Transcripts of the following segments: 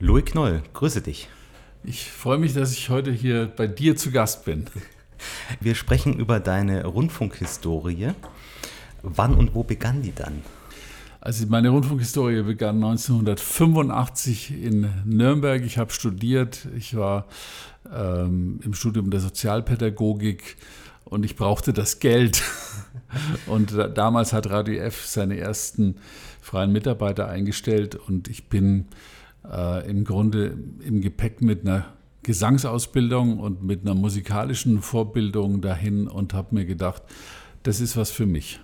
Louis Knoll, grüße dich. Ich freue mich, dass ich heute hier bei dir zu Gast bin. Wir sprechen über deine Rundfunkhistorie. Wann und wo begann die dann? Also meine Rundfunkhistorie begann 1985 in Nürnberg. Ich habe studiert. Ich war ähm, im Studium der Sozialpädagogik und ich brauchte das Geld. Und da, damals hat Radio F seine ersten freien Mitarbeiter eingestellt und ich bin äh, im Grunde im Gepäck mit einer Gesangsausbildung und mit einer musikalischen Vorbildung dahin und habe mir gedacht, das ist was für mich.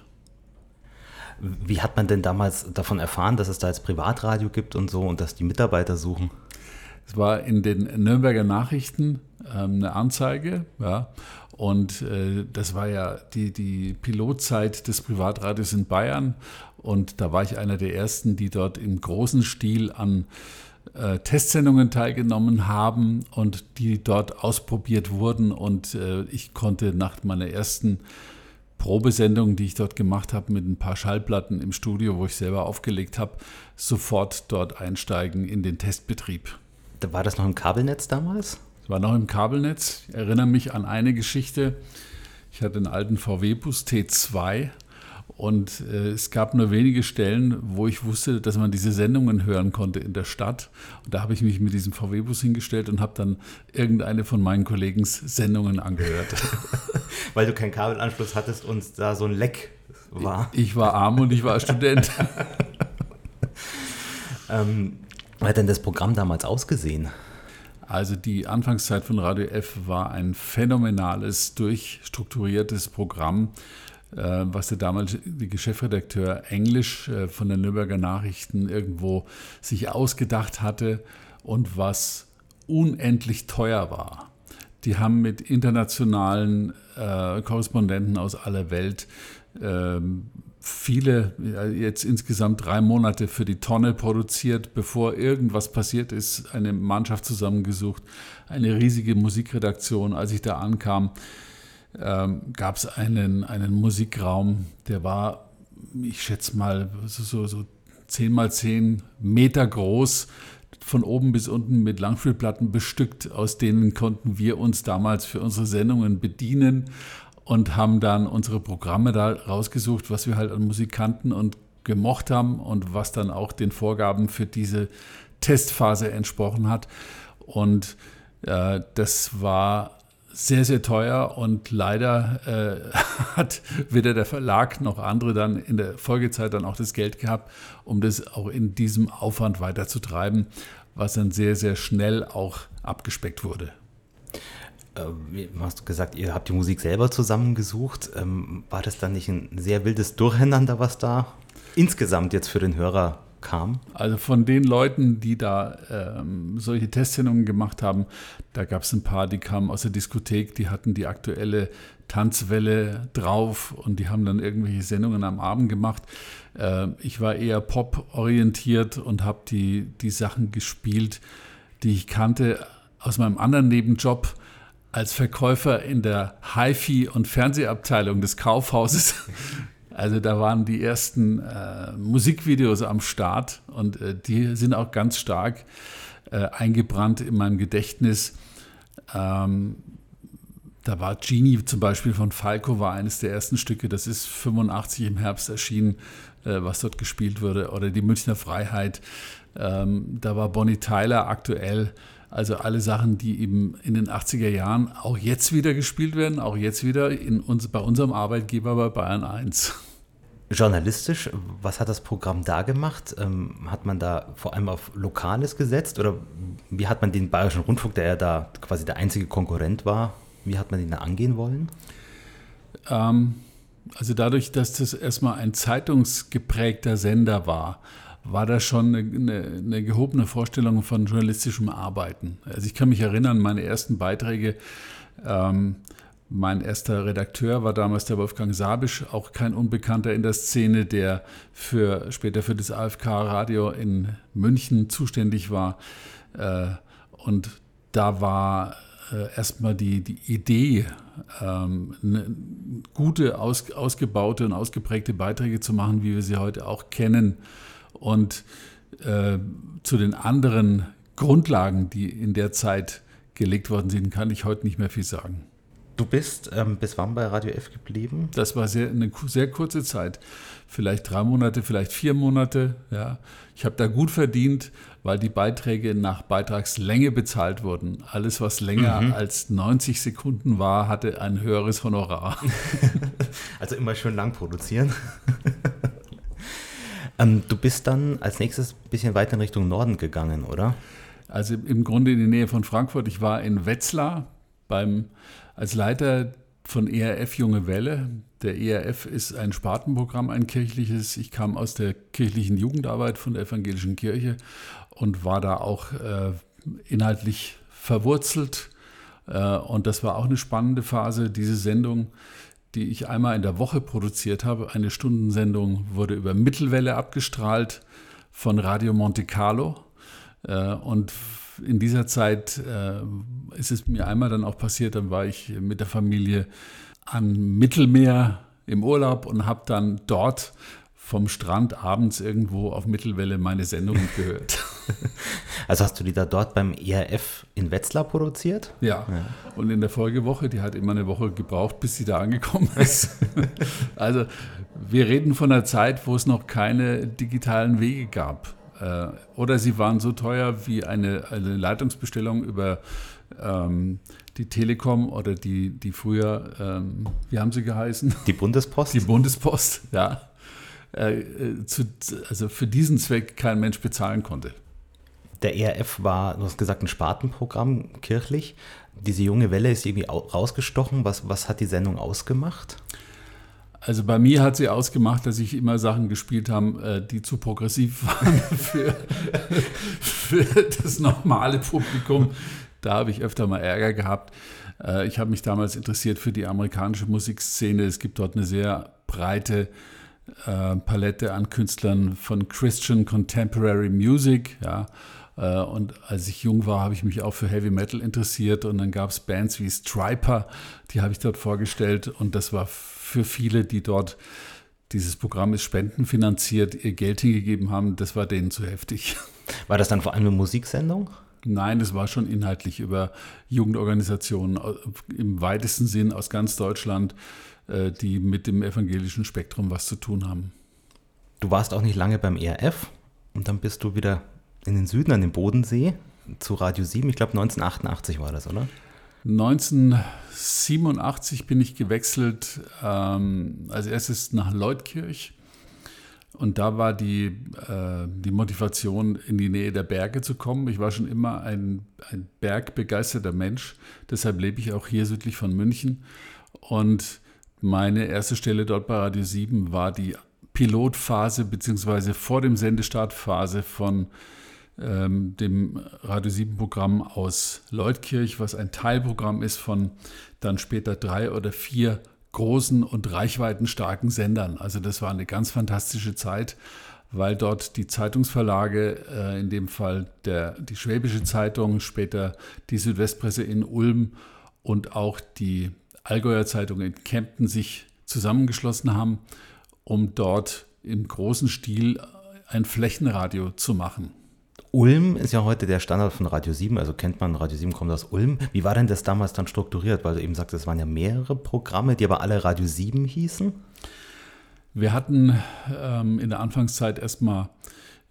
Wie hat man denn damals davon erfahren, dass es da jetzt Privatradio gibt und so und dass die Mitarbeiter suchen? Es war in den Nürnberger Nachrichten ähm, eine Anzeige, ja, und äh, das war ja die, die Pilotzeit des Privatradios in Bayern. Und da war ich einer der ersten, die dort im großen Stil an äh, Testsendungen teilgenommen haben und die dort ausprobiert wurden. Und äh, ich konnte nach meiner ersten Probesendung, die ich dort gemacht habe, mit ein paar Schallplatten im Studio, wo ich selber aufgelegt habe, sofort dort einsteigen in den Testbetrieb. War das noch im Kabelnetz damals? Es war noch im Kabelnetz. Ich erinnere mich an eine Geschichte. Ich hatte einen alten VW-Bus T2 und äh, es gab nur wenige Stellen, wo ich wusste, dass man diese Sendungen hören konnte in der Stadt. Und da habe ich mich mit diesem VW-Bus hingestellt und habe dann irgendeine von meinen Kollegen Sendungen angehört. Weil du keinen Kabelanschluss hattest und da so ein Leck war. Ich, ich war arm und ich war Student. ähm, wie hat denn das Programm damals ausgesehen? Also die Anfangszeit von Radio F war ein phänomenales, durchstrukturiertes Programm, was der damalige Chefredakteur Englisch äh, von den Nürnberger Nachrichten irgendwo sich ausgedacht hatte und was unendlich teuer war. Die haben mit internationalen äh, Korrespondenten aus aller Welt ähm, viele, jetzt insgesamt drei Monate für die Tonne produziert, bevor irgendwas passiert ist, eine Mannschaft zusammengesucht, eine riesige Musikredaktion. Als ich da ankam, ähm, gab es einen, einen Musikraum, der war, ich schätze mal, so, so, so 10 mal 10 Meter groß, von oben bis unten mit Langspielplatten bestückt, aus denen konnten wir uns damals für unsere Sendungen bedienen und haben dann unsere Programme da rausgesucht, was wir halt an Musikanten und gemocht haben und was dann auch den Vorgaben für diese Testphase entsprochen hat. Und äh, das war sehr, sehr teuer und leider äh, hat weder der Verlag noch andere dann in der Folgezeit dann auch das Geld gehabt, um das auch in diesem Aufwand weiterzutreiben, was dann sehr, sehr schnell auch abgespeckt wurde. Äh, hast du gesagt, ihr habt die Musik selber zusammengesucht. Ähm, war das dann nicht ein sehr wildes Durcheinander, was da insgesamt jetzt für den Hörer kam? Also von den Leuten, die da ähm, solche Testsendungen gemacht haben, da gab es ein paar, die kamen aus der Diskothek, die hatten die aktuelle Tanzwelle drauf und die haben dann irgendwelche Sendungen am Abend gemacht. Äh, ich war eher pop-orientiert und habe die, die Sachen gespielt, die ich kannte aus meinem anderen Nebenjob als Verkäufer in der HiFi- und Fernsehabteilung des Kaufhauses. Also da waren die ersten äh, Musikvideos am Start und äh, die sind auch ganz stark äh, eingebrannt in meinem Gedächtnis. Ähm, da war Genie zum Beispiel von Falco, war eines der ersten Stücke, das ist 85 im Herbst erschienen, äh, was dort gespielt wurde. Oder die Münchner Freiheit. Ähm, da war Bonnie Tyler aktuell. Also alle Sachen, die eben in den 80er Jahren auch jetzt wieder gespielt werden, auch jetzt wieder in uns, bei unserem Arbeitgeber bei Bayern 1. Journalistisch, was hat das Programm da gemacht? Ähm, hat man da vor allem auf Lokales gesetzt oder wie hat man den Bayerischen Rundfunk, der ja da quasi der einzige Konkurrent war, wie hat man den da angehen wollen? Ähm, also dadurch, dass das erstmal ein zeitungsgeprägter Sender war, war das schon eine, eine, gehobene Vorstellung von journalistischem Arbeiten. Also ich kann mich erinnern, meine ersten Beiträge, ähm, mein erster Redakteur war damals der Wolfgang Sabisch, auch kein Unbekannter in der Szene, der für, später für das AFK-Radio in München zuständig war. Äh, und da war äh, erstmal die, die Idee, ähm, eine gute, aus, ausgebaute und ausgeprägte Beiträge zu machen, wie wir sie heute auch kennen, und äh, zu den anderen Grundlagen, die in der Zeit gelegt worden sind, kann ich heute nicht mehr viel sagen. Du bist ähm, bis wann bei Radio F geblieben? Das war sehr, eine sehr kurze Zeit. Vielleicht drei Monate, vielleicht vier Monate. Ja. Ich habe da gut verdient, weil die Beiträge nach Beitragslänge bezahlt wurden. Alles, was länger mhm. als 90 Sekunden war, hatte ein höheres Honorar. also immer schön lang produzieren. ähm, du bist dann als nächstes ein bisschen weiter in Richtung Norden gegangen, oder? Also im Grunde in die Nähe von Frankfurt. Ich war in Wetzlar beim, als Leiter von ERF Junge Welle. Der ERF ist ein Spartenprogramm, ein kirchliches. Ich kam aus der kirchlichen Jugendarbeit von der evangelischen Kirche und war da auch äh, inhaltlich verwurzelt. Äh, und das war auch eine spannende Phase. Diese Sendung, die ich einmal in der Woche produziert habe, eine Stundensendung, wurde über Mittelwelle abgestrahlt von Radio Monte Carlo. Äh, und in dieser Zeit äh, ist es mir einmal dann auch passiert, dann war ich mit der Familie am Mittelmeer im Urlaub und habe dann dort vom Strand abends irgendwo auf Mittelwelle meine Sendungen gehört. Also hast du die da dort beim ERF in Wetzlar produziert? Ja. ja. Und in der Folgewoche, die hat immer eine Woche gebraucht, bis sie da angekommen ist. also wir reden von einer Zeit, wo es noch keine digitalen Wege gab. Äh, oder sie waren so teuer wie eine, eine Leitungsbestellung über ähm, die Telekom oder die, die früher, ähm, wie haben sie geheißen? Die Bundespost? Die Bundespost, ja. Äh, äh, zu, also für diesen Zweck kein Mensch bezahlen konnte. Der ERF war, du hast gesagt, ein Spartenprogramm kirchlich. Diese junge Welle ist irgendwie rausgestochen. Was, was hat die Sendung ausgemacht? Also bei mir hat sie ausgemacht, dass ich immer Sachen gespielt habe, äh, die zu progressiv waren für, für das normale Publikum. Da habe ich öfter mal Ärger gehabt. Äh, ich habe mich damals interessiert für die amerikanische Musikszene. Es gibt dort eine sehr breite äh, Palette an Künstlern von Christian Contemporary Music. Ja. Und als ich jung war, habe ich mich auch für Heavy Metal interessiert und dann gab es Bands wie Striper, die habe ich dort vorgestellt und das war für viele, die dort dieses Programm ist spendenfinanziert, ihr Geld hingegeben haben, das war denen zu heftig. War das dann vor allem eine Musiksendung? Nein, das war schon inhaltlich über Jugendorganisationen im weitesten Sinn aus ganz Deutschland, äh, die mit dem evangelischen Spektrum was zu tun haben. Du warst auch nicht lange beim ERF und dann bist du wieder in den Süden an den Bodensee zu Radio 7. Ich glaube 1988 war das, oder? 1987 bin ich gewechselt, ähm, als erstes nach Leutkirch. Und da war die, äh, die Motivation, in die Nähe der Berge zu kommen. Ich war schon immer ein, ein bergbegeisterter Mensch. Deshalb lebe ich auch hier südlich von München. Und meine erste Stelle dort bei Radio 7 war die Pilotphase beziehungsweise vor dem Sendestartphase von ähm, dem Radio 7 Programm aus Leutkirch, was ein Teilprogramm ist von dann später drei oder vier großen und reichweitenstarken Sendern. Also das war eine ganz fantastische Zeit, weil dort die Zeitungsverlage, äh, in dem Fall der, die Schwäbische Zeitung, später die Südwestpresse in Ulm und auch die Allgäuer Zeitung in Kempten sich zusammengeschlossen haben, um dort im großen Stil ein Flächenradio zu machen. Ulm ist ja heute der Standard von Radio 7, also kennt man, Radio 7 kommt aus Ulm. Wie war denn das damals dann strukturiert? Weil du eben sagst, es waren ja mehrere Programme, die aber alle Radio 7 hießen. Wir hatten ähm, in der Anfangszeit erstmal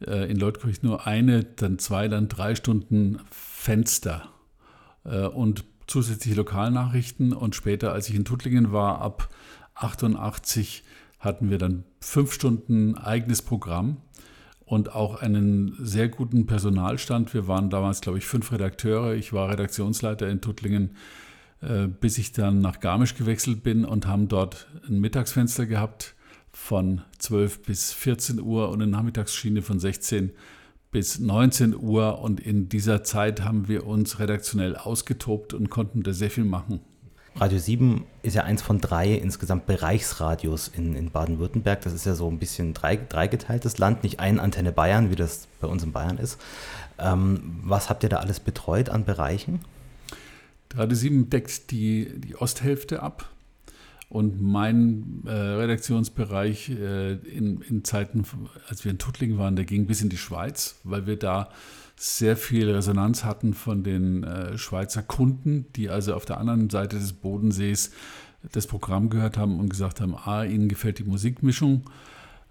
äh, in Leutkirch nur eine, dann zwei, dann drei Stunden Fenster äh, und zusätzliche Lokalnachrichten. Und später, als ich in Tuttlingen war, ab 88 hatten wir dann fünf Stunden eigenes Programm und auch einen sehr guten Personalstand. Wir waren damals, glaube ich, fünf Redakteure. Ich war Redaktionsleiter in Tuttlingen, äh, bis ich dann nach Garmisch gewechselt bin und haben dort ein Mittagsfenster gehabt von 12 bis 14 Uhr und eine Nachmittagsschiene von 16 bis 19 Uhr. Und in dieser Zeit haben wir uns redaktionell ausgetobt und konnten da sehr viel machen. Radio 7 ist ja eins von drei insgesamt Bereichsradios in, in Baden-Württemberg. Das ist ja so ein bisschen drei, dreigeteiltes Land, nicht ein Antenne Bayern, wie das bei uns in Bayern ist. Ähm, was habt ihr da alles betreut an Bereichen? Radio 7 deckt die, die Osthälfte ab. Und mein äh, Redaktionsbereich äh, in, in Zeiten, als wir in Tuttlingen waren, der ging bis in die Schweiz, weil wir da sehr viel Resonanz hatten von den äh, Schweizer Kunden, die also auf der anderen Seite des Bodensees das Programm gehört haben und gesagt haben, ah, ihnen gefällt die Musikmischung.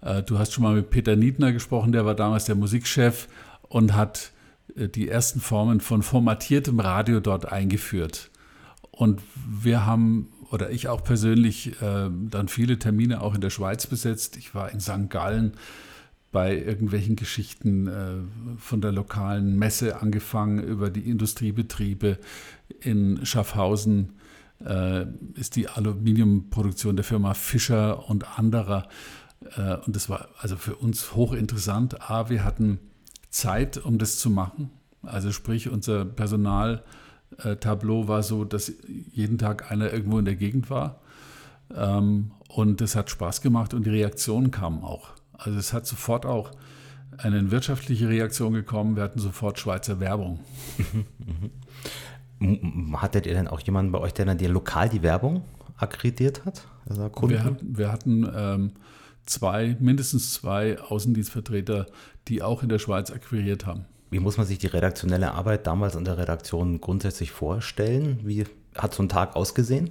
Äh, du hast schon mal mit Peter Niedner gesprochen, der war damals der Musikchef und hat äh, die ersten Formen von formatiertem Radio dort eingeführt. Und wir haben, oder ich auch persönlich, dann viele Termine auch in der Schweiz besetzt. Ich war in St. Gallen bei irgendwelchen Geschichten äh, von der lokalen Messe angefangen über die Industriebetriebe. In Schaffhausen äh, ist die Aluminiumproduktion der Firma Fischer und anderer. Äh, und das war also für uns hochinteressant. A, wir hatten Zeit, um das zu machen. Also sprich, unser Personaltableau war so, dass jeden Tag einer irgendwo in der Gegend war. Ähm, und das hat Spaß gemacht und die Reaktionen kamen auch. Also es hat sofort auch eine wirtschaftliche Reaktion gekommen. Wir hatten sofort Schweizer Werbung. Hattet ihr denn auch jemanden bei euch, der dann dir lokal die Werbung akkreditiert hat? Also wir, hatten, wir hatten ähm, zwei, mindestens zwei Außendienstvertreter, die auch in der Schweiz akquiriert haben. Wie muss man sich die redaktionelle Arbeit damals in der Redaktion grundsätzlich vorstellen? Wie hat so ein Tag ausgesehen?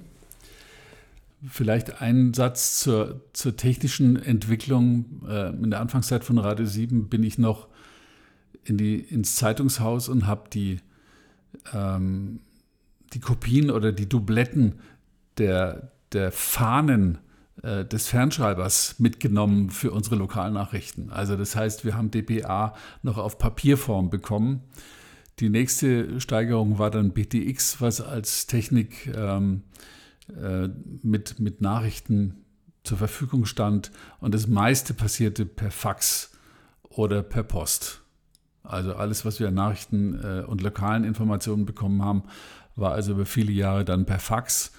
Vielleicht ein Satz zur, zur technischen Entwicklung. Äh, in der Anfangszeit von Radio 7 bin ich noch in die, ins Zeitungshaus und habe die, ähm, die Kopien oder die Dubletten der, der Fahnen äh, des Fernschreibers mitgenommen für unsere Lokalnachrichten. Also das heißt, wir haben DPA noch auf Papierform bekommen. Die nächste Steigerung war dann BTX, was als Technik ähm, äh, mit, mit Nachrichten zur Verfügung stand. Und das meiste passierte per Fax oder per Post. Also alles, was wir an Nachrichten äh, und lokalen Informationen bekommen haben, war also über viele Jahre dann per Fax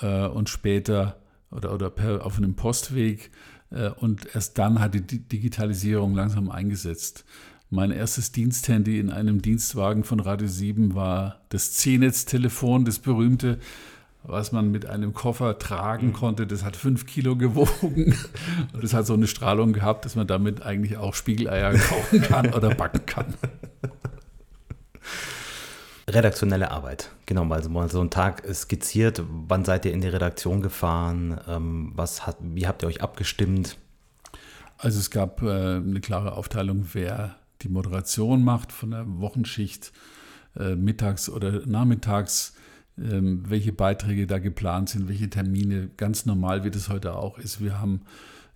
äh, und später oder, oder per, auf einem Postweg. Äh, und erst dann hat die Digitalisierung langsam eingesetzt. Mein erstes Diensthandy in einem Dienstwagen von Radio 7 war das C-Netz-Telefon, das berühmte, was man mit einem Koffer tragen mhm. konnte. Das hat fünf Kilo gewogen und es hat so eine Strahlung gehabt, dass man damit eigentlich auch Spiegeleier kaufen kann oder backen kann. Redaktionelle Arbeit, genau, also mal so ein Tag skizziert. Wann seid ihr in die Redaktion gefahren? Ähm, was hat, wie habt ihr euch abgestimmt? Also es gab äh, eine klare Aufteilung, wer die Moderation macht von der Wochenschicht, äh, mittags oder nachmittags welche Beiträge da geplant sind, welche Termine, ganz normal, wie das heute auch ist. Wir haben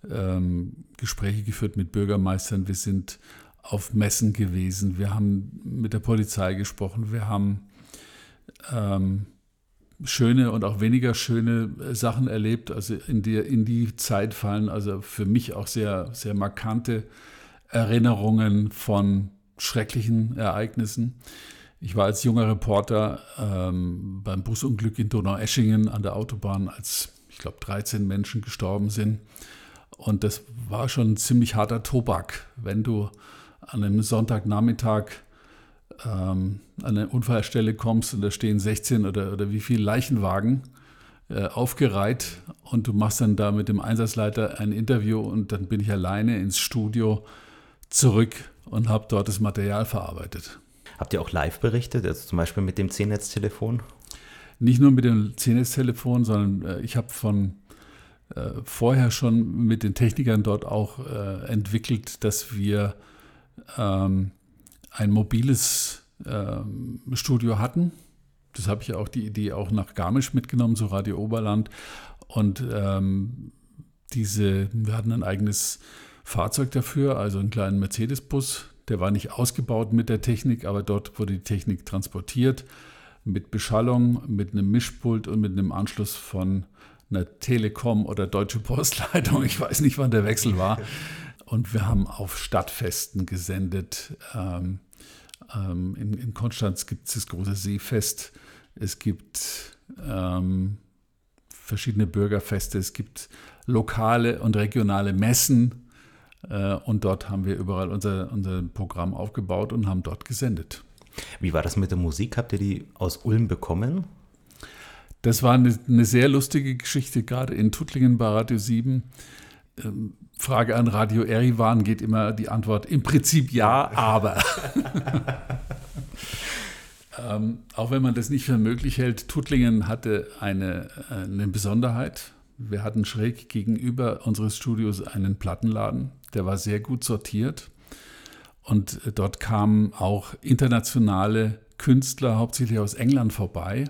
ähm, Gespräche geführt mit Bürgermeistern, wir sind auf Messen gewesen, wir haben mit der Polizei gesprochen, wir haben ähm, schöne und auch weniger schöne Sachen erlebt. Also in die, in die Zeit fallen also für mich auch sehr, sehr markante Erinnerungen von schrecklichen Ereignissen. Ich war als junger Reporter ähm, beim Busunglück in Donaueschingen an der Autobahn, als ich glaube 13 Menschen gestorben sind. Und das war schon ein ziemlich harter Tobak, wenn du an einem Sonntagnachmittag ähm, an eine Unfallstelle kommst und da stehen 16 oder, oder wie viele Leichenwagen äh, aufgereiht und du machst dann da mit dem Einsatzleiter ein Interview und dann bin ich alleine ins Studio zurück und habe dort das Material verarbeitet. Habt ihr auch live berichtet, also zum Beispiel mit dem C-Netz-Telefon? Nicht nur mit dem C-Netz-Telefon, sondern äh, ich habe von äh, vorher schon mit den Technikern dort auch äh, entwickelt, dass wir ähm, ein mobiles ähm, Studio hatten. Das habe ich auch die Idee auch nach Garmisch mitgenommen, so Radio Oberland. Und ähm, diese, wir hatten ein eigenes Fahrzeug dafür, also einen kleinen Mercedes-Bus, der war nicht ausgebaut mit der Technik, aber dort wurde die Technik transportiert mit Beschallung, mit einem Mischpult und mit einem Anschluss von einer Telekom oder Deutsche Postleitung. Ich weiß nicht, wann der Wechsel war. Und wir haben auf Stadtfesten gesendet. Ähm, ähm, in, in, Konstanz gibt es das große Seefest. Es gibt ähm, verschiedene Bürgerfeste. Es gibt lokale und regionale Messen. Äh, und dort haben wir überall unser, unser Programm aufgebaut und haben dort gesendet. Wie war das mit der Musik? Habt ihr die aus Ulm bekommen? Das war eine, eine sehr lustige Geschichte, gerade in Tuttlingen bei Radio 7. Ähm, Frage an Radio Erivan geht immer die Antwort im Prinzip ja, aber. Ähm, auch wenn man das nicht für möglich hält, Tuttlingen hatte eine, eine Besonderheit. Wir hatten schräg gegenüber unseres Studios einen Plattenladen, der war sehr gut sortiert. Und dort kamen auch internationale Künstler, hauptsächlich aus England, vorbei,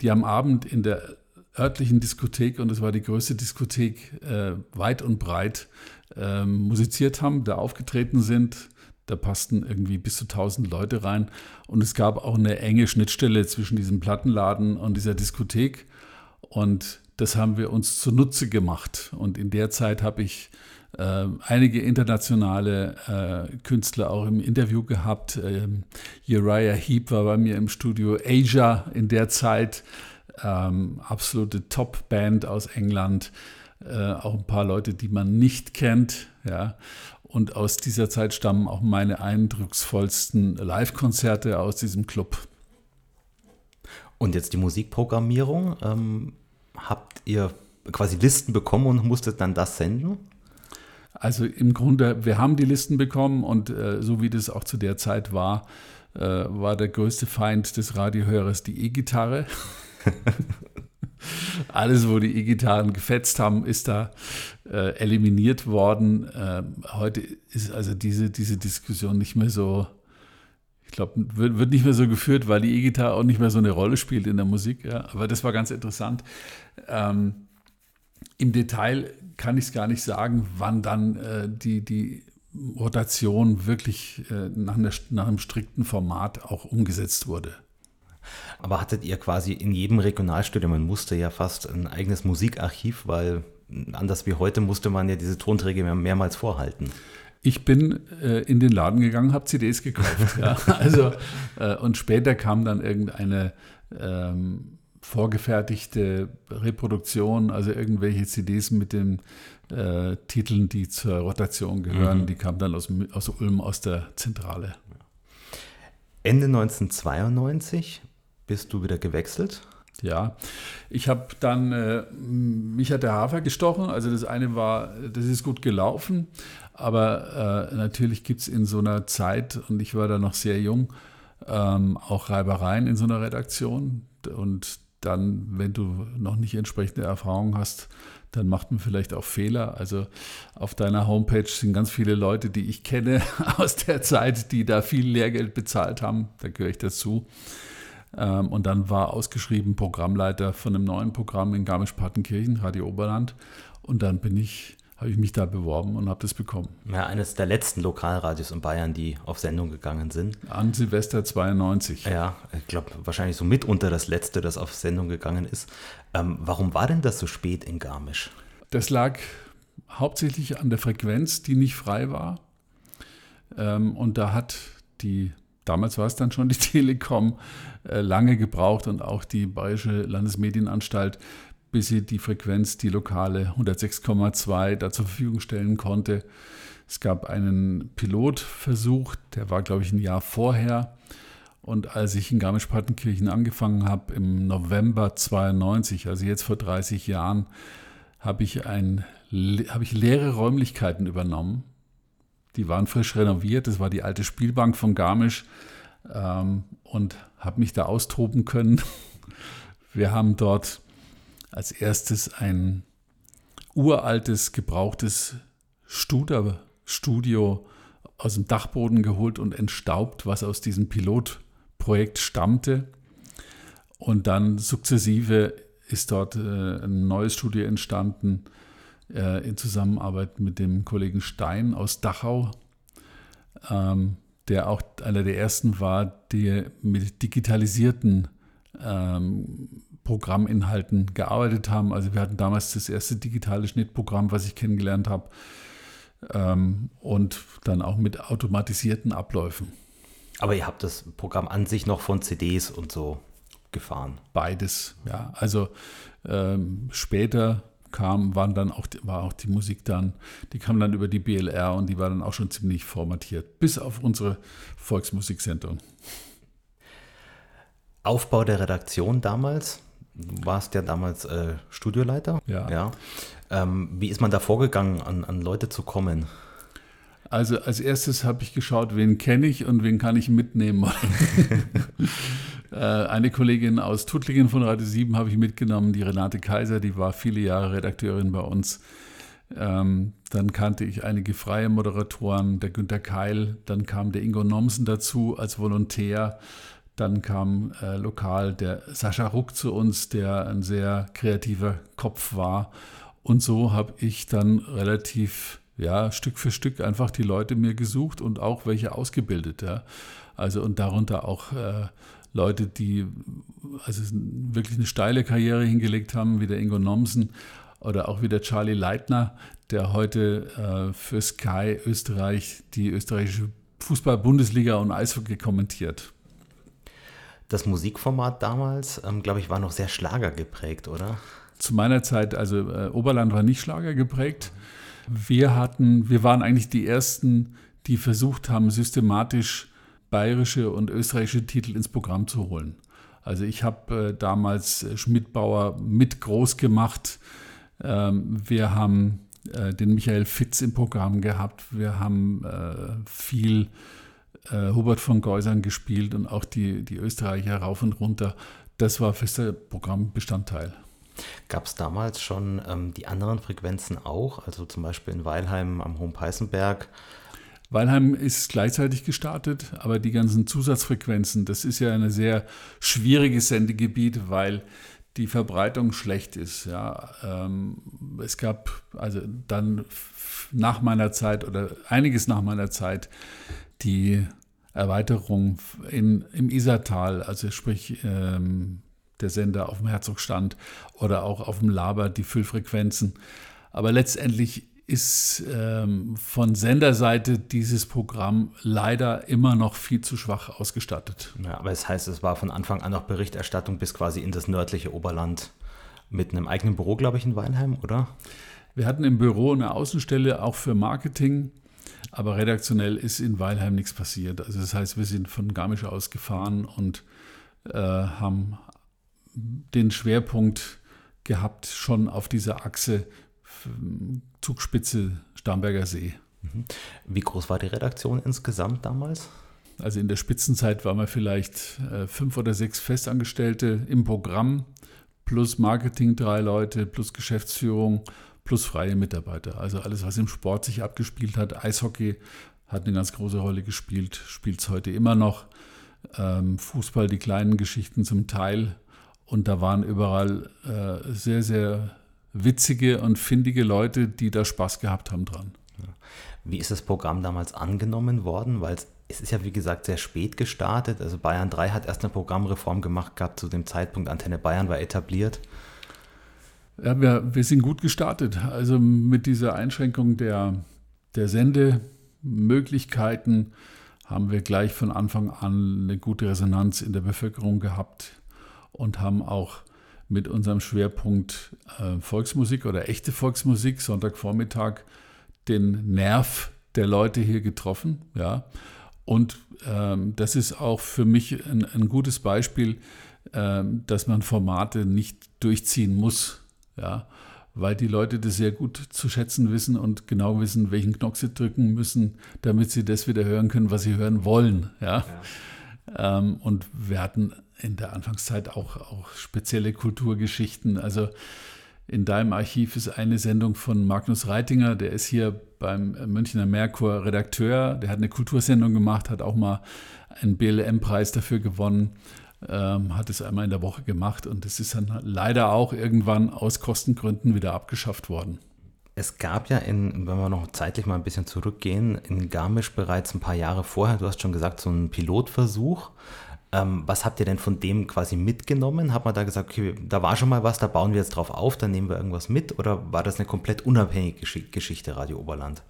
die am Abend in der örtlichen Diskothek, und es war die größte Diskothek äh, weit und breit, äh, musiziert haben, da aufgetreten sind. Da passten irgendwie bis zu 1000 Leute rein. Und es gab auch eine enge Schnittstelle zwischen diesem Plattenladen und dieser Diskothek. Und das haben wir uns zunutze gemacht. Und in der Zeit habe ich äh, einige internationale äh, Künstler auch im Interview gehabt. Ähm, Uriah Heep war bei mir im Studio. Asia in der Zeit, ähm, absolute Top-Band aus England. Äh, auch ein paar Leute, die man nicht kennt. Ja. Und aus dieser Zeit stammen auch meine eindrucksvollsten Live-Konzerte aus diesem Club. Und jetzt die Musikprogrammierung. Ähm, habt ihr quasi Listen bekommen und musstet dann das senden? Also im Grunde, wir haben die Listen bekommen und äh, so wie das auch zu der Zeit war, äh, war der größte Feind des Radiohörers die E-Gitarre. Alles, wo die E-Gitarren gefetzt haben, ist da äh, eliminiert worden. Äh, heute ist also diese, diese Diskussion nicht mehr so, ich glaube, wird, wird, nicht mehr so geführt, weil die E-Gitarre auch nicht mehr so eine Rolle spielt in der Musik. Ja. Aber das war ganz interessant. Ähm, Im Detail kann ich es gar nicht sagen, wann dann äh, die, die Rotation wirklich äh, nach, einer, nach einem strikten Format auch umgesetzt wurde. Aber hattet ihr quasi in jedem Regionalstudio, man musste ja fast ein eigenes Musikarchiv, weil anders wie heute musste man ja diese Tonträger mehr, mehrmals vorhalten. Ich bin äh, in den Laden gegangen, habe CDs gekauft. ja. Also, äh, und später kam dann irgendeine ähm, vorgefertigte Reproduktion, also irgendwelche CDs mit den äh, Titeln, die zur Rotation gehören, mhm. die kamen dann aus, aus Ulm, aus der Zentrale. Ende 1992 bist du wieder gewechselt? Ja, ich habe dann, äh, mich hat der Hafer gestochen. Also das eine war, das ist gut gelaufen, aber äh, natürlich gibt es in so einer Zeit, und ich war da noch sehr jung, ähm, auch Reibereien in so einer Redaktion. Und dann, wenn du noch nicht entsprechende Erfahrung hast, dann macht man vielleicht auch Fehler. Also auf deiner Homepage sind ganz viele Leute, die ich kenne aus der Zeit, die da viel Lehrgeld bezahlt haben. Da gehöre ich dazu. Ähm, und dann war ausgeschrieben Programmleiter von einem neuen Programm in Garmisch-Partenkirchen, Radio Oberland. Und dann bin ich, habe ich mich da beworben und habe das bekommen. Ja, eines der letzten Lokalradios in Bayern, die auf Sendung gegangen sind. An Silvester 92. Ja, ich glaube wahrscheinlich so mitunter das letzte, das auf Sendung gegangen ist. Ähm, warum war denn das so spät in Garmisch? Das lag hauptsächlich an der Frequenz, die nicht frei war. Ähm, und da hat die damals war es dann schon die Telekom, äh, lange gebraucht und auch die Bayerische Landesmedienanstalt, bis sie die Frequenz, die lokale 106,2 da zur Verfügung stellen konnte. Es gab einen Pilotversuch, der war, glaube ich, ein Jahr vorher. Und als ich in Garmisch-Partenkirchen angefangen habe, im November 92, also jetzt vor 30 Jahren, habe ich, ein, habe ich leere Räumlichkeiten übernommen die waren frisch renoviert. Das war die alte Spielbank von Garmisch ähm, und habe mich da austoben können. Wir haben dort als erstes ein uraltes, gebrauchtes Studio aus dem Dachboden geholt und entstaubt, was aus diesem Pilotprojekt stammte. Und dann sukzessive ist dort äh, ein neues Studio entstanden, äh, in Zusammenarbeit mit dem Kollegen Stein aus Dachau, ähm, der auch einer der ersten war, die mit digitalisierten ähm, Programminhalten gearbeitet haben. Also wir hatten damals das erste digitale Schnittprogramm, was ich kennengelernt habe. Ähm, und dann auch mit automatisierten Abläufen. Aber ihr habt das Programm an sich noch von CDs und so gefahren? Beides, ja. Also ähm, später kam, waren dann auch, war auch die Musik dann, die kam dann über die BLR und die war dann auch schon ziemlich formatiert, bis auf unsere Volksmusiksendung. Aufbau der Redaktion damals, du warst ja damals äh, Studioleiter. Ja. ja. Ähm, wie ist man da vorgegangen, an, an Leute zu kommen? Also als erstes habe ich geschaut, wen kenne ich und wen kann ich mitnehmen. Äh, eine Kollegin aus Tuttlingen von Radio 7 habe ich mitgenommen, die Renate Kaiser, die war viele Jahre Redakteurin bei uns. Ähm, dann kannte ich einige freie Moderatoren, der Günter Keil, dann kam der Ingo Nomsen dazu als Volontär. Dann kam äh, lokal der Sascha Ruck zu uns, der ein sehr kreativer Kopf war. Und so habe ich dann relativ, ja, Stück für Stück einfach die Leute mir gesucht und auch welche ausgebildet. Ja. Also und darunter auch äh, Leute, die also wirklich eine steile Karriere hingelegt haben, wie der Ingo Nomsen oder auch wie der Charlie Leitner, der heute äh, für Sky Österreich die österreichische Fußball-Bundesliga und Eishockey kommentiert. Das Musikformat damals, ähm, glaube ich, war noch sehr Schlager geprägt, oder? Zu meiner Zeit, also äh, Oberland war nicht Schlager geprägt. Wir hatten, wir waren eigentlich die ersten, die versucht haben, systematisch bayerische und österreichische Titel ins Programm zu holen. Also ich habe äh, damals Schmidtbauer mit groß gemacht. Ähm, wir haben äh, den Michael Fitz im Programm gehabt. Wir haben äh, viel äh, Hubert von Geusern gespielt und auch die, die Österreicher rauf und runter. Das war fester Programmbestandteil. Gab es damals schon ähm, die anderen Frequenzen auch? Also zum Beispiel in Weilheim am Hohen Peißenberg? Weilheim ist gleichzeitig gestartet, aber die ganzen Zusatzfrequenzen, das ist ja ein sehr schwieriges Sendegebiet, weil die Verbreitung schlecht ist. Ja. Ähm, es gab also dann nach meiner Zeit oder einiges nach meiner Zeit die Erweiterung in, im Isartal, also sprich ähm, der Sender auf dem Herzogstand oder auch auf dem Laber, die Füllfrequenzen. Aber letztendlich ist ähm, von Senderseite dieses Programm leider immer noch viel zu schwach ausgestattet. Ja, aber es das heißt, es war von Anfang an auch Berichterstattung bis quasi in das nördliche Oberland mit einem eigenen Büro, glaube ich, in Weinheim, oder? Wir hatten im Büro eine Außenstelle auch für Marketing. Aber redaktionell ist in Weilheim nichts passiert. Also das heißt, wir sind von Garmisch aus gefahren und äh, haben den Schwerpunkt gehabt schon auf dieser Achse Zugspitze Starnberger See. Mhm. Wie groß war die Redaktion insgesamt damals? Also in der Spitzenzeit waren wir vielleicht äh, fünf oder sechs Festangestellte im Programm, plus Marketing drei Leute, plus Geschäftsführung plus freie Mitarbeiter. Also alles, was im Sport sich abgespielt hat. Eishockey hat eine ganz große Rolle gespielt, spielt es heute immer noch. Ähm, Fußball, die kleinen Geschichten zum Teil. Und da waren überall äh, sehr, sehr witzige und findige Leute, die da Spaß gehabt haben dran. Wie ist das Programm damals angenommen worden? Weil es ist ja, wie gesagt, sehr spät gestartet. Also Bayern 3 hat erst eine Programmreform gemacht gehabt zu dem Zeitpunkt. Antenne Bayern war etabliert. Ja, wir, wir sind gut gestartet. Also mit dieser Einschränkung der, der Sendemöglichkeiten haben wir gleich von Anfang an eine gute Resonanz in der Bevölkerung gehabt und haben auch mit unserem Schwerpunkt äh, Volksmusik oder echte Volksmusik Sonntagvormittag den Nerv der Leute hier getroffen. Ja. Und ähm, das ist auch für mich ein, ein gutes Beispiel, ähm, dass man Formate nicht durchziehen muss ja, weil die Leute das sehr gut zu schätzen wissen und genau wissen, welchen Knopf sie drücken müssen, damit sie das wieder hören können, was sie hören wollen. Ja. ja. Ähm, und wir hatten in der Anfangszeit auch, auch spezielle Kulturgeschichten. Also in deinem Archiv ist eine Sendung von Magnus Reitinger, der ist hier beim Münchner Merkur Redakteur, der hat eine Kultursendung gemacht, hat auch mal einen BLM-Preis dafür gewonnen ähm, hat es einmal in der Woche gemacht und es ist dann leider auch irgendwann aus Kostengründen wieder abgeschafft worden. Es gab ja, in, wenn wir noch zeitlich mal ein bisschen zurückgehen, in Garmisch bereits ein paar Jahre vorher, du hast schon gesagt, so einen Pilotversuch. Ähm, was habt ihr denn von dem quasi mitgenommen? Hat man da gesagt, okay, da war schon mal was, da bauen wir jetzt drauf auf, da nehmen wir irgendwas mit? Oder war das eine komplett unabhängige Geschichte, Radio Oberland?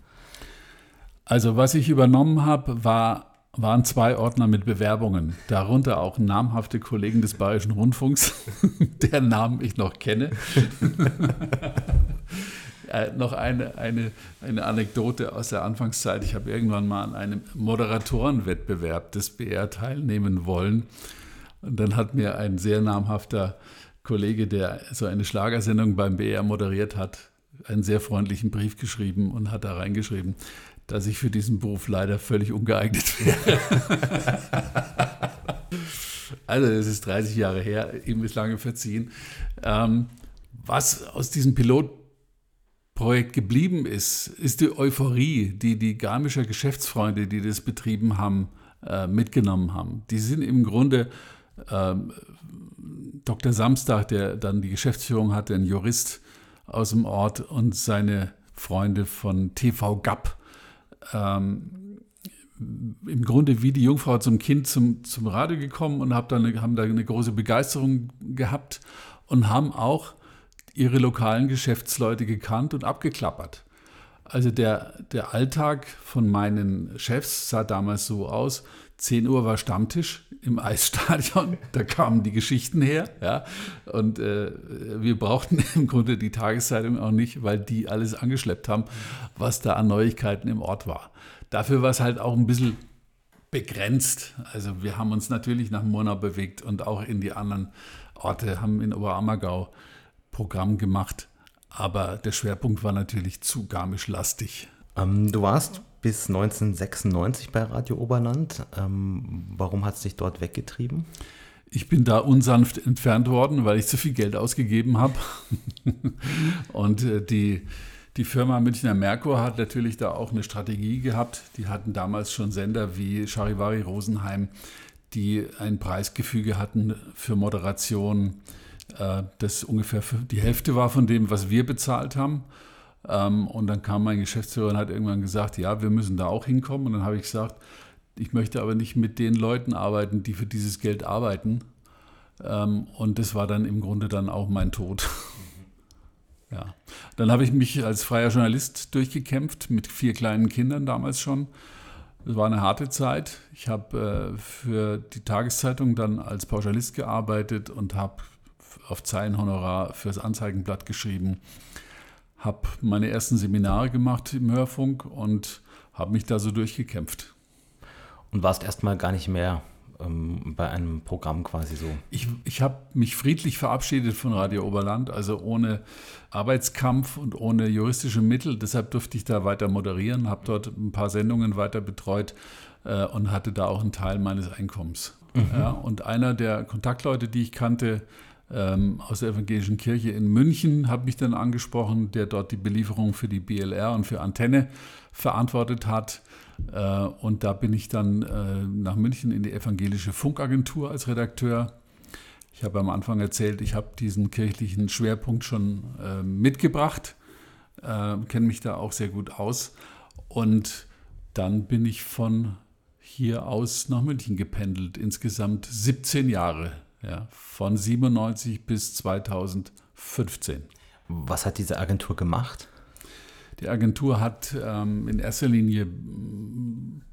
Also was ich übernommen habe, war waren zwei Ordner mit Bewerbungen, darunter auch namhafte Kollegen des Bayerischen Rundfunks, deren Namen ich noch kenne. äh, noch eine, eine, eine Anekdote aus der Anfangszeit. Ich habe irgendwann mal an einem Moderatorenwettbewerb des BR teilnehmen wollen. Und dann hat mir ein sehr namhafter Kollege, der so eine Schlagersendung beim BR moderiert hat, einen sehr freundlichen Brief geschrieben und hat da reingeschrieben, dass ich für diesen Beruf leider völlig ungeeignet wäre. Also es ist 30 Jahre her, ihm ist lange verziehen. Ähm, was aus diesem Pilotprojekt geblieben ist, ist die Euphorie, die die Garmischer Geschäftsfreunde, die das betrieben haben, äh, mitgenommen haben. Die sind im Grunde ähm, Dr. Samstag, der dann die Geschäftsführung hatte, ein Jurist aus dem Ort und seine Freunde von TV GAP. Ähm, im Grunde wie die Jungfrau zum Kind zum, zum Radio gekommen und hab dann, haben da eine große Begeisterung gehabt und haben auch ihre lokalen Geschäftsleute gekannt und abgeklappert. Also der, der Alltag von meinen Chefs sah damals so aus. 10 Uhr war Stammtisch im Eisstadion, da kamen die Geschichten her. Ja? Und äh, wir brauchten im Grunde die Tageszeitung auch nicht, weil die alles angeschleppt haben, was da an Neuigkeiten im Ort war. Dafür war es halt auch ein bisschen begrenzt. Also wir haben uns natürlich nach Murnau bewegt und auch in die anderen Orte, haben in Oberammergau Programm gemacht. Aber der Schwerpunkt war natürlich zu garmisch-lastig. Ähm, du warst bis 1996 bei Radio Oberland. Ähm, warum hat es dich dort weggetrieben? Ich bin da unsanft entfernt worden, weil ich zu viel Geld ausgegeben habe. und äh, die, die Firma Münchner Merkur hat natürlich da auch eine Strategie gehabt. Die hatten damals schon Sender wie Charivari Rosenheim, die ein Preisgefüge hatten für Moderation, äh, das ungefähr die Hälfte war von dem, was wir bezahlt haben. Ähm, und dann kam mein Geschäftsführer und hat irgendwann gesagt, ja, wir müssen da auch hinkommen. Und dann habe ich gesagt, ich möchte aber nicht mit den Leuten arbeiten, die für dieses Geld arbeiten. Ähm, und das war dann im Grunde dann auch mein Tod. Ja. Dann habe ich mich als freier Journalist durchgekämpft, mit vier kleinen Kindern damals schon. Es war eine harte Zeit. Ich habe äh, für die Tageszeitung dann als Pauschalist gearbeitet und habe auf Zeilenhonorar fürs Anzeigenblatt geschrieben, habe meine ersten Seminare gemacht im Hörfunk und habe mich da so durchgekämpft. Und warst erstmal gar nicht mehr ähm, bei einem Programm quasi so? Ich, ich habe mich friedlich verabschiedet von Radio Oberland, also ohne Arbeitskampf und ohne juristische Mittel. Deshalb durfte ich da weiter moderieren, habe dort ein paar Sendungen weiter betreut äh, und hatte da auch einen Teil meines Einkommens. Mhm. Ja, und einer der Kontaktleute, die ich kannte, ähm, aus der evangelischen Kirche in München, hat mich dann angesprochen, der dort die Belieferung für die BLR und für Antenne verantwortet hat. Äh, und da bin ich dann äh, nach München in die evangelische Funkagentur als Redakteur. Ich habe am Anfang erzählt, ich habe diesen kirchlichen Schwerpunkt schon äh, mitgebracht, äh, kenne mich da auch sehr gut aus. Und dann bin ich von hier aus nach München gependelt, insgesamt 17 Jahre ja, von 97 bis 2015. Was hat diese Agentur gemacht? Die Agentur hat ähm, in erster Linie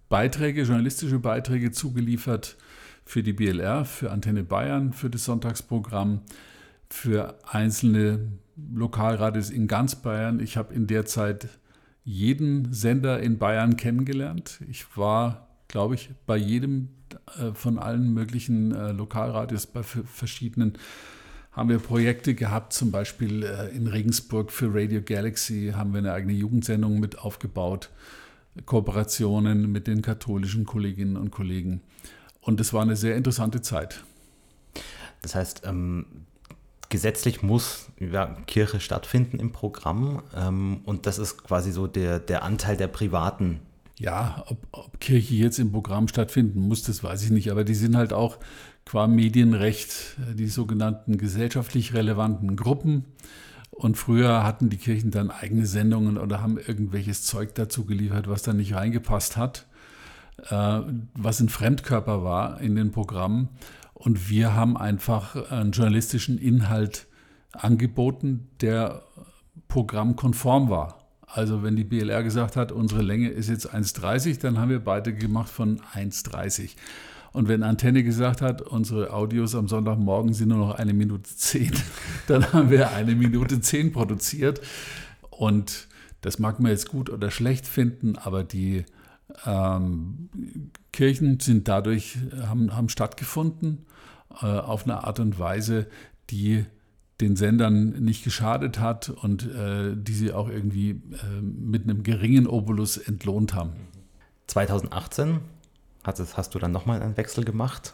Beiträge, journalistische Beiträge zugeliefert für die BLR, für Antenne Bayern, für das Sonntagsprogramm, für einzelne Lokalradios in ganz Bayern. Ich habe in der Zeit jeden Sender in Bayern kennengelernt. Ich war, glaube ich, bei jedem von allen möglichen äh, Lokalradios bei verschiedenen haben wir Projekte gehabt, zum Beispiel äh, in Regensburg für Radio Galaxy haben wir eine eigene Jugendsendung mit aufgebaut, Kooperationen mit den katholischen Kolleginnen und Kollegen. Und es war eine sehr interessante Zeit. Das heißt, ähm, gesetzlich muss ja, Kirche stattfinden im Programm ähm, und das ist quasi so der, der Anteil der privaten ja, ob, ob, Kirche jetzt im Programm stattfinden muss, das weiß ich nicht, aber die sind halt auch qua Medienrecht äh, die sogenannten gesellschaftlich relevanten Gruppen. Und früher hatten die Kirchen dann eigene Sendungen oder haben irgendwelches Zeug dazu geliefert, was da nicht reingepasst hat, äh, was ein Fremdkörper war in den Programmen. Und wir haben einfach einen journalistischen Inhalt angeboten, der programmkonform war. Also wenn die BLR gesagt hat, unsere Länge ist jetzt 1,30, dann haben wir beide gemacht von 1,30. Und wenn Antenne gesagt hat, unsere Audios am Sonntagmorgen sind nur noch eine Minute zehn, dann haben wir eine Minute zehn produziert. Und das mag man jetzt gut oder schlecht finden, aber die ähm, Kirchen sind dadurch, haben, haben stattgefunden äh, auf eine Art und Weise, die den Sendern nicht geschadet hat und äh, die sie auch irgendwie äh, mit einem geringen Obolus entlohnt haben. 2018 hast, hast du dann nochmal einen Wechsel gemacht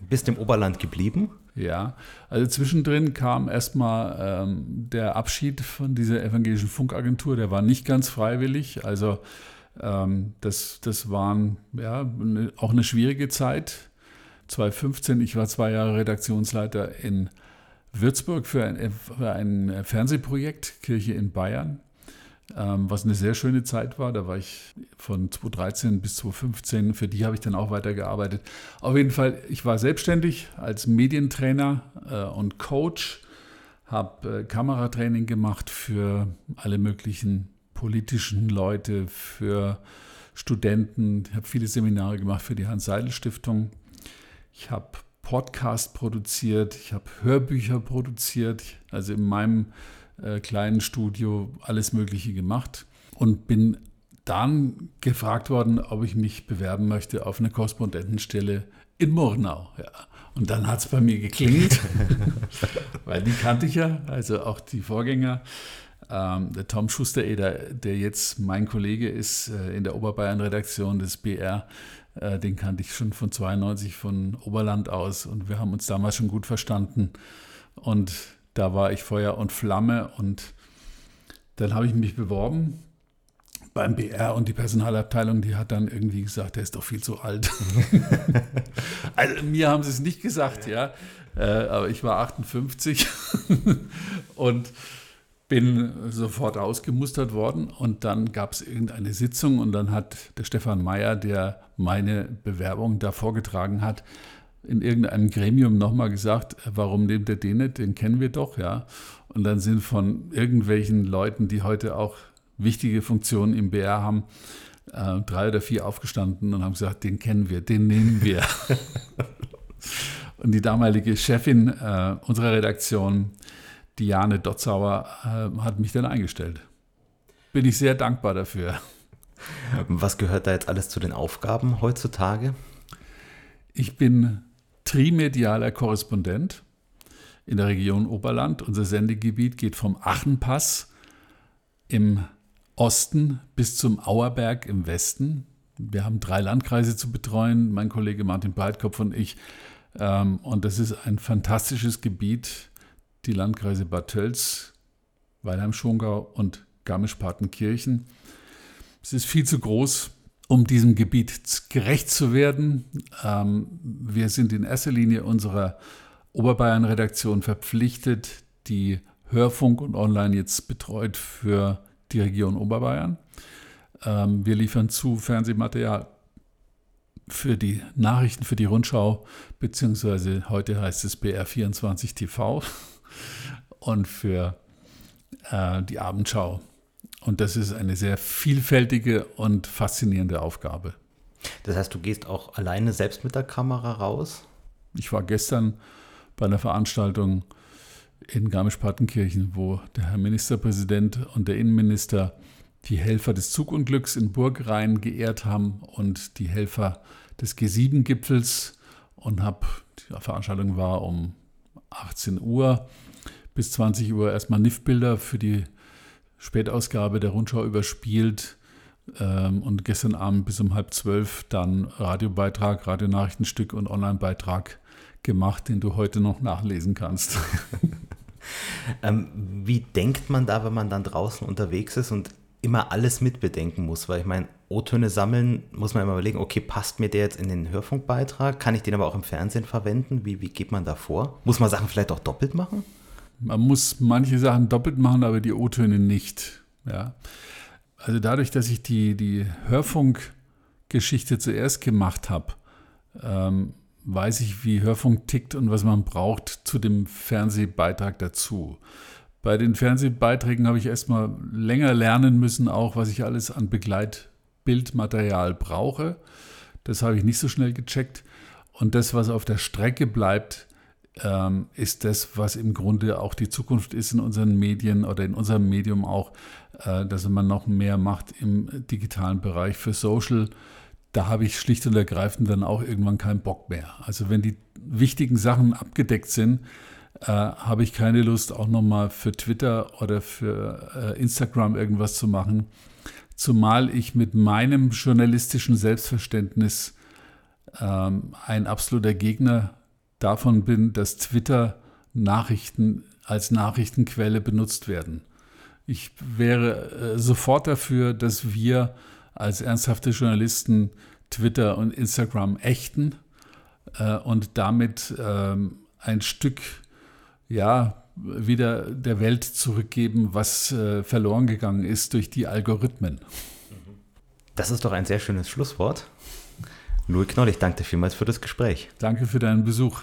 bist im Oberland geblieben? Ja, also zwischendrin kam erstmal ähm, der Abschied von dieser evangelischen Funkagentur, der war nicht ganz freiwillig. Also ähm, das, das waren ja ne, auch eine schwierige Zeit. 2015, ich war zwei Jahre Redaktionsleiter in Würzburg für ein, für ein Fernsehprojekt, Kirche in Bayern, ähm, was eine sehr schöne Zeit war. Da war ich von 2013 bis 2015, für die habe ich dann auch weitergearbeitet. Auf jeden Fall, ich war selbstständig als Medientrainer äh, und Coach, habe äh, Kameratraining gemacht für alle möglichen politischen Leute, für Studenten. Ich habe viele Seminare gemacht für die Hans-Seidel-Stiftung. Ich habe Podcast produziert, ich habe Hörbücher produziert, also in meinem äh, kleinen Studio alles Mögliche gemacht und bin dann gefragt worden, ob ich mich bewerben möchte auf eine Korrespondentenstelle in Murnau. Ja. Und dann hat es bei mir geklingelt, weil die kannte ich ja, also auch die Vorgänger. Ähm, der Tom Schuster-Eder, der jetzt mein Kollege ist äh, in der Oberbayern-Redaktion des BR, äh, den kannte ich schon von 92 von Oberland aus und wir haben uns damals schon gut verstanden. Und da war ich Feuer und Flamme und dann habe ich mich beworben beim BR und die Personalabteilung, die hat dann irgendwie gesagt, der ist doch viel zu alt. also mir haben sie es nicht gesagt, ja, äh, aber ich war 58 und bin sofort ausgemustert worden und dann gab es irgendeine Sitzung und dann hat der Stefan Meyer, der meine Bewerbung da vorgetragen hat, in irgendeinem Gremium nochmal gesagt, warum nimmt er den nicht, den kennen wir doch, ja. Und dann sind von irgendwelchen Leuten, die heute auch wichtige Funktionen im BR haben, äh, drei oder vier aufgestanden und haben gesagt, den kennen wir, den nehmen wir. und die damalige Chefin äh, unserer Redaktion, Diane Dotzauer äh, hat mich dann eingestellt. Bin ich sehr dankbar dafür. Was gehört da jetzt alles zu den Aufgaben heutzutage? Ich bin trimedialer Korrespondent in der Region Oberland. Unser Sendegebiet geht vom Achenpass im Osten bis zum Auerberg im Westen. Wir haben drei Landkreise zu betreuen, mein Kollege Martin Breitkopf und ich. Ähm, und das ist ein fantastisches Gebiet die Landkreise Bad Tölz, Weilheim-Schongau und Garmisch-Partenkirchen. Es ist viel zu groß, um diesem Gebiet gerecht zu werden. Ähm, wir sind in erster Linie unserer Oberbayern-Redaktion verpflichtet, die Hörfunk und Online jetzt betreut für die Region Oberbayern. Ähm, wir liefern zu Fernsehmaterial für die Nachrichten, für die Rundschau, beziehungsweise heute heißt es BR24 TV und für äh, die Abendschau. Und das ist eine sehr vielfältige und faszinierende Aufgabe. Das heißt, du gehst auch alleine selbst mit der Kamera raus? Ich war gestern bei einer Veranstaltung in Garmisch-Partenkirchen, wo der Herr Ministerpräsident und der Innenminister die Helfer des Zugunglücks in Burgrhein geehrt haben und die Helfer des G7-Gipfels und habe, die Veranstaltung war um 18 Uhr bis 20 Uhr erstmal NIF-Bilder für die Spätausgabe der Rundschau überspielt ähm, und gestern Abend bis um halb zwölf dann Radiobeitrag, Radionachrichtenstück und Online-Beitrag gemacht, den du heute noch nachlesen kannst. ähm, wie denkt man da, wenn man dann draußen unterwegs ist und immer alles mitbedenken muss? Weil ich meine, O-Töne sammeln, muss man immer überlegen, okay, passt mir der jetzt in den Hörfunkbeitrag? Kann ich den aber auch im Fernsehen verwenden? Wie, wie geht man da vor? Muss man Sachen vielleicht auch doppelt machen? Man muss manche Sachen doppelt machen, aber die O-Töne nicht. Ja. Also dadurch, dass ich die, die Hörfunkgeschichte zuerst gemacht habe, ähm, weiß ich, wie Hörfunk tickt und was man braucht zu dem Fernsehbeitrag dazu. Bei den Fernsehbeiträgen habe ich erstmal länger lernen müssen, auch was ich alles an Begleitbildmaterial brauche. Das habe ich nicht so schnell gecheckt. Und das, was auf der Strecke bleibt, ist das, was im Grunde auch die Zukunft ist in unseren Medien oder in unserem Medium auch, äh, dass man noch mehr macht im digitalen Bereich für Social. Da habe ich schlicht und ergreifend dann auch irgendwann keinen Bock mehr. Also wenn die wichtigen Sachen abgedeckt sind, äh, habe ich keine Lust, auch nochmal für Twitter oder für äh, Instagram irgendwas zu machen. Zumal ich mit meinem journalistischen Selbstverständnis ähm, ein absoluter Gegner davon bin, dass Twitter Nachrichten als Nachrichtenquelle benutzt werden. Ich wäre äh, sofort dafür, dass wir als ernsthafte Journalisten Twitter und Instagram ächten äh, und damit ähm, ein Stück ja, wieder der Welt zurückgeben, was äh, verloren gegangen ist durch die Algorithmen. Das ist doch ein sehr schönes Schlusswort. Louis Knoll, ich danke dir vielmals für das Gespräch. Danke für deinen Besuch.